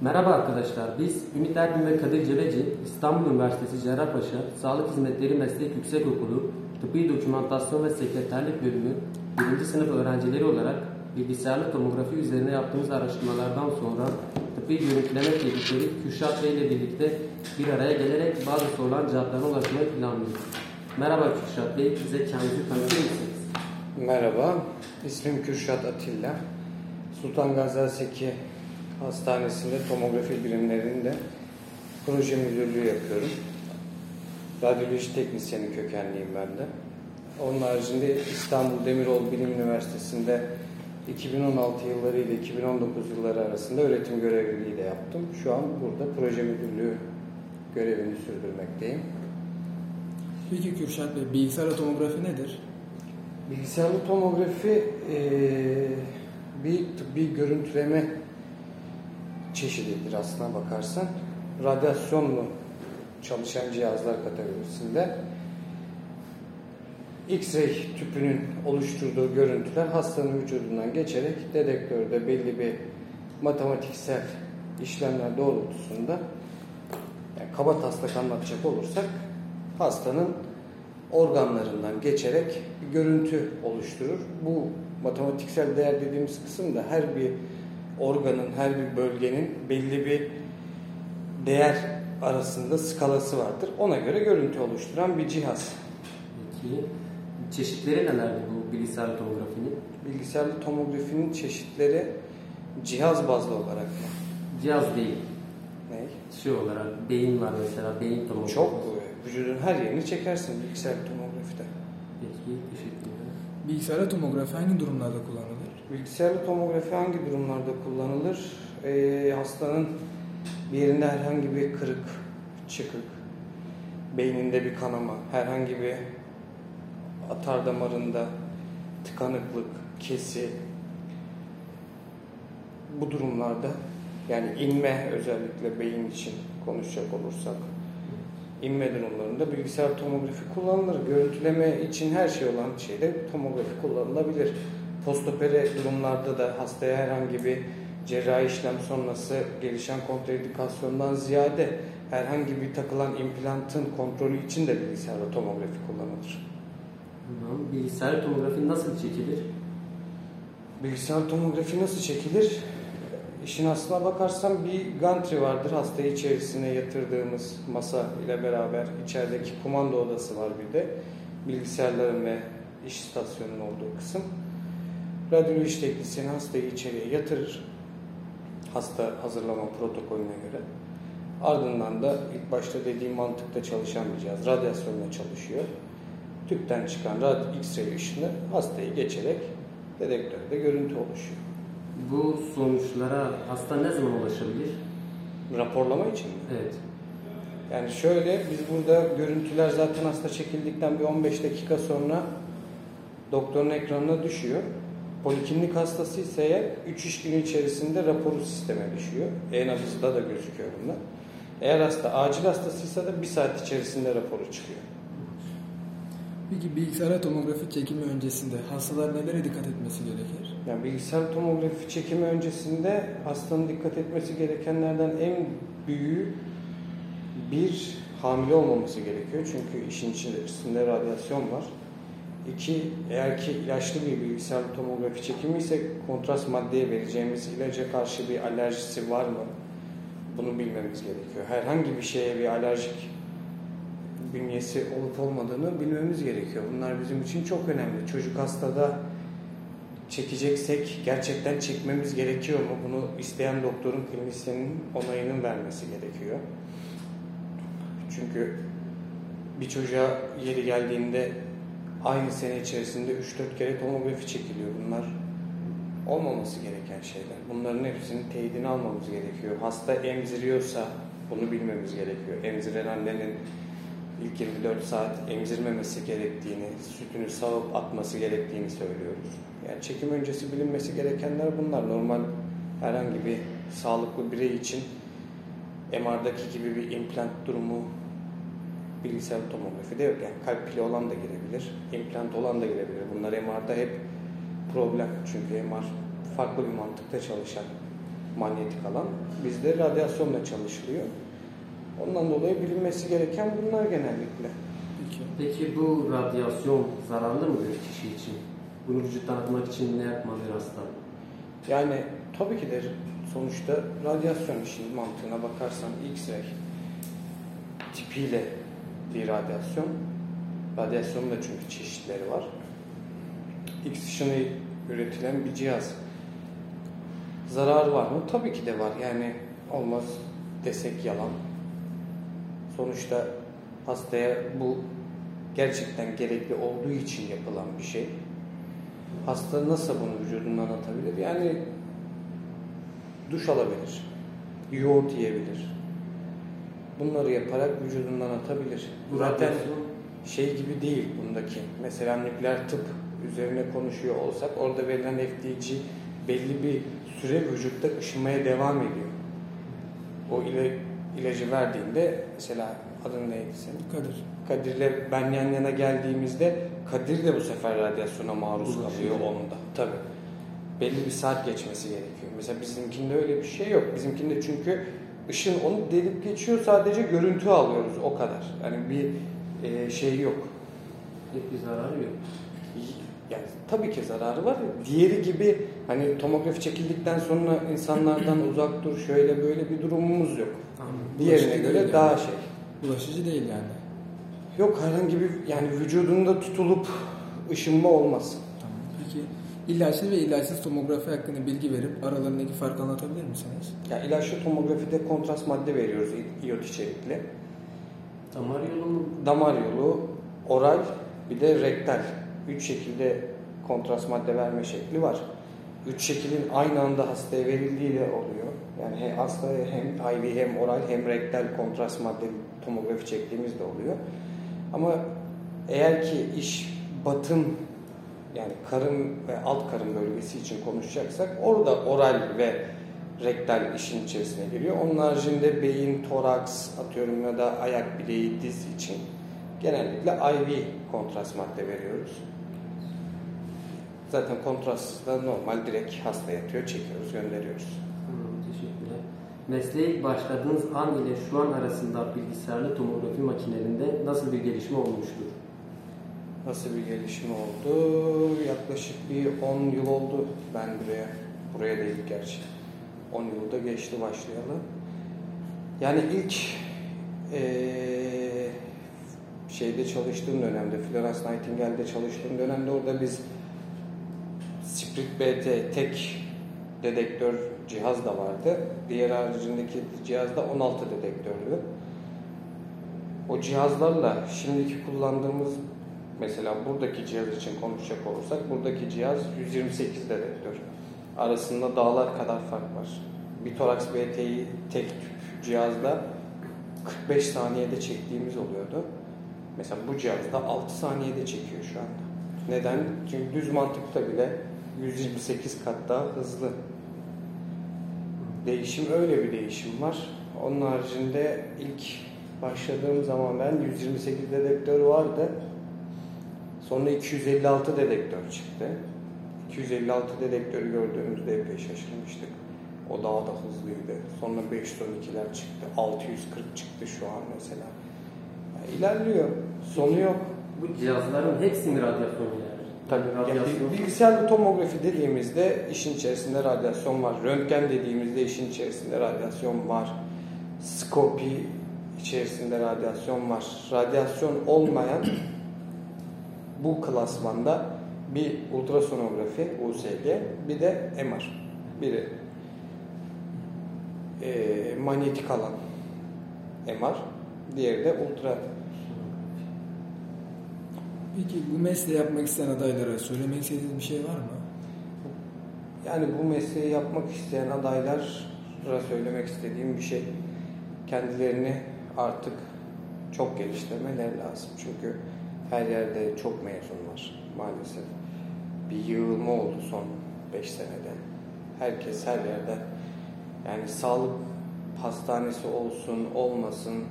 Merhaba arkadaşlar, biz Ümit Erbil ve Kadir Cebeci, İstanbul Üniversitesi Cerrahpaşa Sağlık Hizmetleri Meslek Yüksekokulu Tıbbi Dokümantasyon ve Sekreterlik Bölümü 1. sınıf öğrencileri olarak bilgisayarlı tomografi üzerine yaptığımız araştırmalardan sonra tıbbi görüntüleme teknikleri Kürşat Bey ile birlikte bir araya gelerek bazı sorulan cevaplarına ulaşmayı planlıyoruz. Merhaba Kürşat Bey, bize kendinizi tanıtır mısınız? Merhaba, ismim Kürşat Atilla. Sultan Gazi Seki Hastanesi'nde tomografi birimlerinde proje müdürlüğü yapıyorum. Radyoloji teknisyeni kökenliyim ben de. Onun haricinde İstanbul Demirol Bilim Üniversitesi'nde 2016 yılları ile 2019 yılları arasında öğretim görevliliği de yaptım. Şu an burada proje müdürlüğü görevini sürdürmekteyim. Peki Kürşat Bey, bilgisayar tomografi nedir? Bilgisayarlı tomografi eee, bir tıbbi görüntüleme çeşididir aslına bakarsan. Radyasyonlu çalışan cihazlar kategorisinde X-ray tüpünün oluşturduğu görüntüler hastanın vücudundan geçerek dedektörde belli bir matematiksel işlemler doğrultusunda yani kaba taslak anlatacak olursak hastanın organlarından geçerek bir görüntü oluşturur. Bu matematiksel değer dediğimiz kısım da her bir organın, her bir bölgenin belli bir değer arasında skalası vardır. Ona göre görüntü oluşturan bir cihaz. Peki, çeşitleri nelerdir bu bilgisayarlı tomografinin? Bilgisayarlı tomografinin çeşitleri cihaz bazlı olarak mı? Cihaz değil, Ne? şey olarak beyin var mesela, beyin tomografisi. Çok vücudun her yerini çekersin bilgisayarlı tomografide. Peki, teşekkürler. Bilgisayar tomografi hangi durumlarda kullanılır? Bilgisayarlı tomografi hangi durumlarda kullanılır? Ee, hastanın bir yerinde herhangi bir kırık, çıkık, beyninde bir kanama, herhangi bir atar damarında tıkanıklık, kesi bu durumlarda yani inme özellikle beyin için konuşacak olursak inme durumlarında bilgisayar tomografi kullanılır. Görüntüleme için her şey olan şeyde tomografi kullanılabilir. Postopere durumlarda da hastaya herhangi bir cerrahi işlem sonrası gelişen kontraindikasyondan ziyade herhangi bir takılan implantın kontrolü için de bilgisayarda tomografi kullanılır. Tamam. Bilgisayarlı tomografi nasıl çekilir? Bilgisayar tomografi nasıl çekilir? İşin aslına bakarsan bir gantry vardır. Hastayı içerisine yatırdığımız masa ile beraber içerideki kumanda odası var bir de. Bilgisayarların ve iş istasyonunun olduğu kısım. Radyoloji teknisyeni hastayı içeriye yatırır. Hasta hazırlama protokolüne göre. Ardından da ilk başta dediğim mantıkta çalışan bir cihaz. Radyasyonla çalışıyor. Tüpten çıkan rad X-ray ışını hastayı geçerek dedektörde görüntü oluşuyor. Bu sonuçlara hasta ne zaman ulaşabilir? Raporlama için mi? Evet. Yani şöyle biz burada görüntüler zaten hasta çekildikten bir 15 dakika sonra doktorun ekranına düşüyor. Poliklinik hastası ise eğer 3 iş günü içerisinde raporu sisteme düşüyor. E-nabızda da gözüküyor bunlar. Eğer hasta acil hastasıysa da bir saat içerisinde raporu çıkıyor. Peki bilgisayar tomografi çekimi öncesinde hastalar nelere dikkat etmesi gerekir? Yani bilgisayar tomografi çekimi öncesinde hastanın dikkat etmesi gerekenlerden en büyüğü bir hamile olmaması gerekiyor. Çünkü işin içerisinde radyasyon var. İki, eğer ki ilaçlı bir bilgisayar tomografi çekimi ise kontrast maddeye vereceğimiz ilaca karşı bir alerjisi var mı? Bunu bilmemiz gerekiyor. Herhangi bir şeye bir alerjik bünyesi olup olmadığını bilmemiz gerekiyor. Bunlar bizim için çok önemli. Çocuk hastada çekeceksek gerçekten çekmemiz gerekiyor mu? Bunu isteyen doktorun klinisyenin onayının vermesi gerekiyor. Çünkü bir çocuğa yeri geldiğinde aynı sene içerisinde 3-4 kere tomografi çekiliyor. Bunlar olmaması gereken şeyler. Bunların hepsinin teyidini almamız gerekiyor. Hasta emziriyorsa bunu bilmemiz gerekiyor. Emziren annenin ilk 24 saat emzirmemesi gerektiğini, sütünü sağıp atması gerektiğini söylüyoruz. Yani çekim öncesi bilinmesi gerekenler bunlar. Normal herhangi bir sağlıklı birey için MR'daki gibi bir implant durumu bilgisayar tomografide yok. Yani kalp pili olan da girebilir, implant olan da girebilir. Bunlar MR'da hep problem. Çünkü MR farklı bir mantıkta çalışan manyetik alan. Bizde radyasyonla çalışılıyor. Ondan dolayı bilinmesi gereken bunlar genellikle. Peki. Peki bu radyasyon zararlı mıdır kişi için? Bunu vücuttan atmak için ne yapmalıdır hasta? Yani tabii ki de sonuçta radyasyon işin mantığına bakarsan X-ray tipiyle bir radyasyon. Radyasyonun da çünkü çeşitleri var. X ışını üretilen bir cihaz. Zarar var mı? Tabii ki de var. Yani olmaz desek yalan. Sonuçta hastaya bu gerçekten gerekli olduğu için yapılan bir şey. Hasta nasıl bunu vücudundan atabilir? Yani duş alabilir, yoğurt yiyebilir. Bunları yaparak vücudundan atabilir. Bu Zaten şey gibi değil bundaki. Mesela nükleer tıp üzerine konuşuyor olsak orada verilen FDG belli bir süre vücutta ışımaya devam ediyor. O ile, ilacı verdiğinde mesela adın neydi senin? Kadir. Kadir'le ben yan yana geldiğimizde Kadir de bu sefer radyasyona maruz Ulaşıyor. kalıyor onda. Tabii. Belli bir saat geçmesi gerekiyor. Mesela bizimkinde öyle bir şey yok. Bizimkinde çünkü ışın onu delip geçiyor sadece görüntü alıyoruz o kadar. Yani bir e, şey yok. bir zararı yok. Yani tabii ki zararı var. Diğeri gibi hani tomografi çekildikten sonra insanlardan uzak dur şöyle böyle bir durumumuz yok. Diğerine Bulaşıcı göre değil daha yani. şey. Bulaşıcı değil yani. Yok herhangi bir yani vücudunda tutulup ışınma olmaz. Tamam. Peki ilaçlı ve ilaçsız tomografi hakkında bilgi verip aralarındaki farkı anlatabilir misiniz? Ya ilaçlı tomografide kontrast madde veriyoruz i- iyot içerikli. Damar yolu mu? Damar yolu, oral bir de rektal. Üç şekilde kontrast madde verme şekli var. Üç şeklin aynı anda hastaya verildiği de oluyor. Yani hem hastaya hem IV hem oral hem rektal kontrast madde tomografi çektiğimiz de oluyor. Ama eğer ki iş batın yani karın ve alt karın bölgesi için konuşacaksak orada oral ve rektal işin içerisine giriyor. Onun haricinde beyin, toraks atıyorum ya da ayak bileği, diz için genellikle IV kontrast madde veriyoruz. Zaten kontrast da normal direkt hasta yatıyor, çekiyoruz, gönderiyoruz. Teşekkürler. Mesleğe başladığınız an ile şu an arasında bilgisayarlı tomografi makinelerinde nasıl bir gelişme olmuştur? Nasıl bir gelişme oldu? Yaklaşık bir 10 yıl oldu ben buraya. Buraya değil gerçi. 10 yılda geçti başlayalı. Yani ilk eee, şeyde çalıştığım dönemde, Florence Nightingale'de çalıştığım dönemde orada biz Sprit BT tek dedektör cihaz da vardı. Diğer haricindeki cihaz da 16 dedektördü. O cihazlarla şimdiki kullandığımız mesela buradaki cihaz için konuşacak olursak buradaki cihaz 128 dedektör. Arasında dağlar kadar fark var. Bir toraks BT'yi tek tüp cihazda 45 saniyede çektiğimiz oluyordu. Mesela bu cihazda 6 saniyede çekiyor şu anda. Neden? Çünkü düz mantıkta bile 128 kat daha hızlı. Değişim öyle bir değişim var. Onun haricinde ilk başladığım zaman ben 128 dedektör vardı. Sonra 256 dedektör çıktı. 256 dedektörü gördüğümüzde epey şaşırmıştık. O daha da hızlıydı. Sonra 512'ler çıktı. 640 çıktı şu an mesela. Yani ilerliyor. Sonu yok. Bu cihazların hepsi mi radyasyon yani? Tabii. Radyasyon. bil- bilgisayarlı tomografi dediğimizde işin içerisinde radyasyon var. Röntgen dediğimizde işin içerisinde radyasyon var. Skopi içerisinde radyasyon var. Radyasyon olmayan bu klasmanda bir ultrasonografi USG bir de MR. Biri e, manyetik alan MR, diğeri de ultra Peki bu mesleği yapmak isteyen adaylara söylemek istediğiniz bir şey var mı? Yani bu mesleği yapmak isteyen adaylara söylemek istediğim bir şey kendilerini artık çok geliştirmeleri lazım. Çünkü her yerde çok mezun var maalesef. Bir yığılma oldu son 5 senede. Herkes her yerde yani sağlık hastanesi olsun olmasın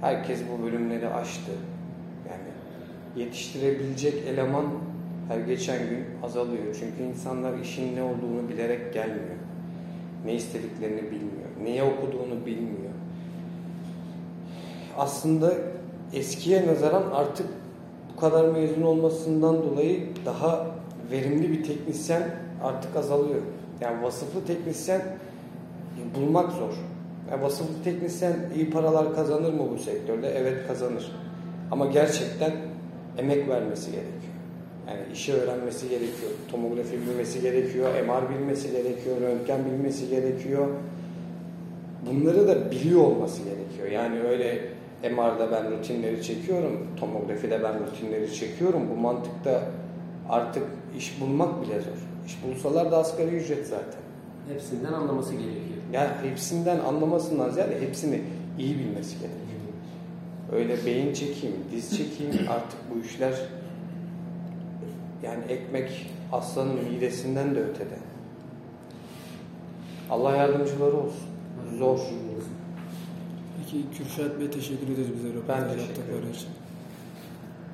herkes bu bölümleri açtı. Yani yetiştirebilecek eleman her geçen gün azalıyor. Çünkü insanlar işin ne olduğunu bilerek gelmiyor. Ne istediklerini bilmiyor. Neye okuduğunu bilmiyor. Aslında eskiye nazaran artık bu kadar mezun olmasından dolayı daha verimli bir teknisyen artık azalıyor. Yani vasıflı teknisyen bulmak zor. Yani vasıflı teknisyen iyi paralar kazanır mı bu sektörde? Evet kazanır. Ama gerçekten emek vermesi gerekiyor. Yani işi öğrenmesi gerekiyor. Tomografi bilmesi gerekiyor. MR bilmesi gerekiyor. Röntgen bilmesi gerekiyor. Bunları da biliyor olması gerekiyor. Yani öyle MR'da ben rutinleri çekiyorum. Tomografide ben rutinleri çekiyorum. Bu mantıkta artık iş bulmak bile zor. İş bulsalar da asgari ücret zaten. Hepsinden anlaması gerekiyor. Yani hepsinden anlamasından ziyade hepsini iyi bilmesi gerekiyor. Öyle beyin çekeyim, diz çekeyim artık bu işler yani ekmek aslanın midesinden de ötede. Allah yardımcıları olsun. Zor. Peki Kürşat Bey teşekkür ederiz bize röportaj yaptıkları için.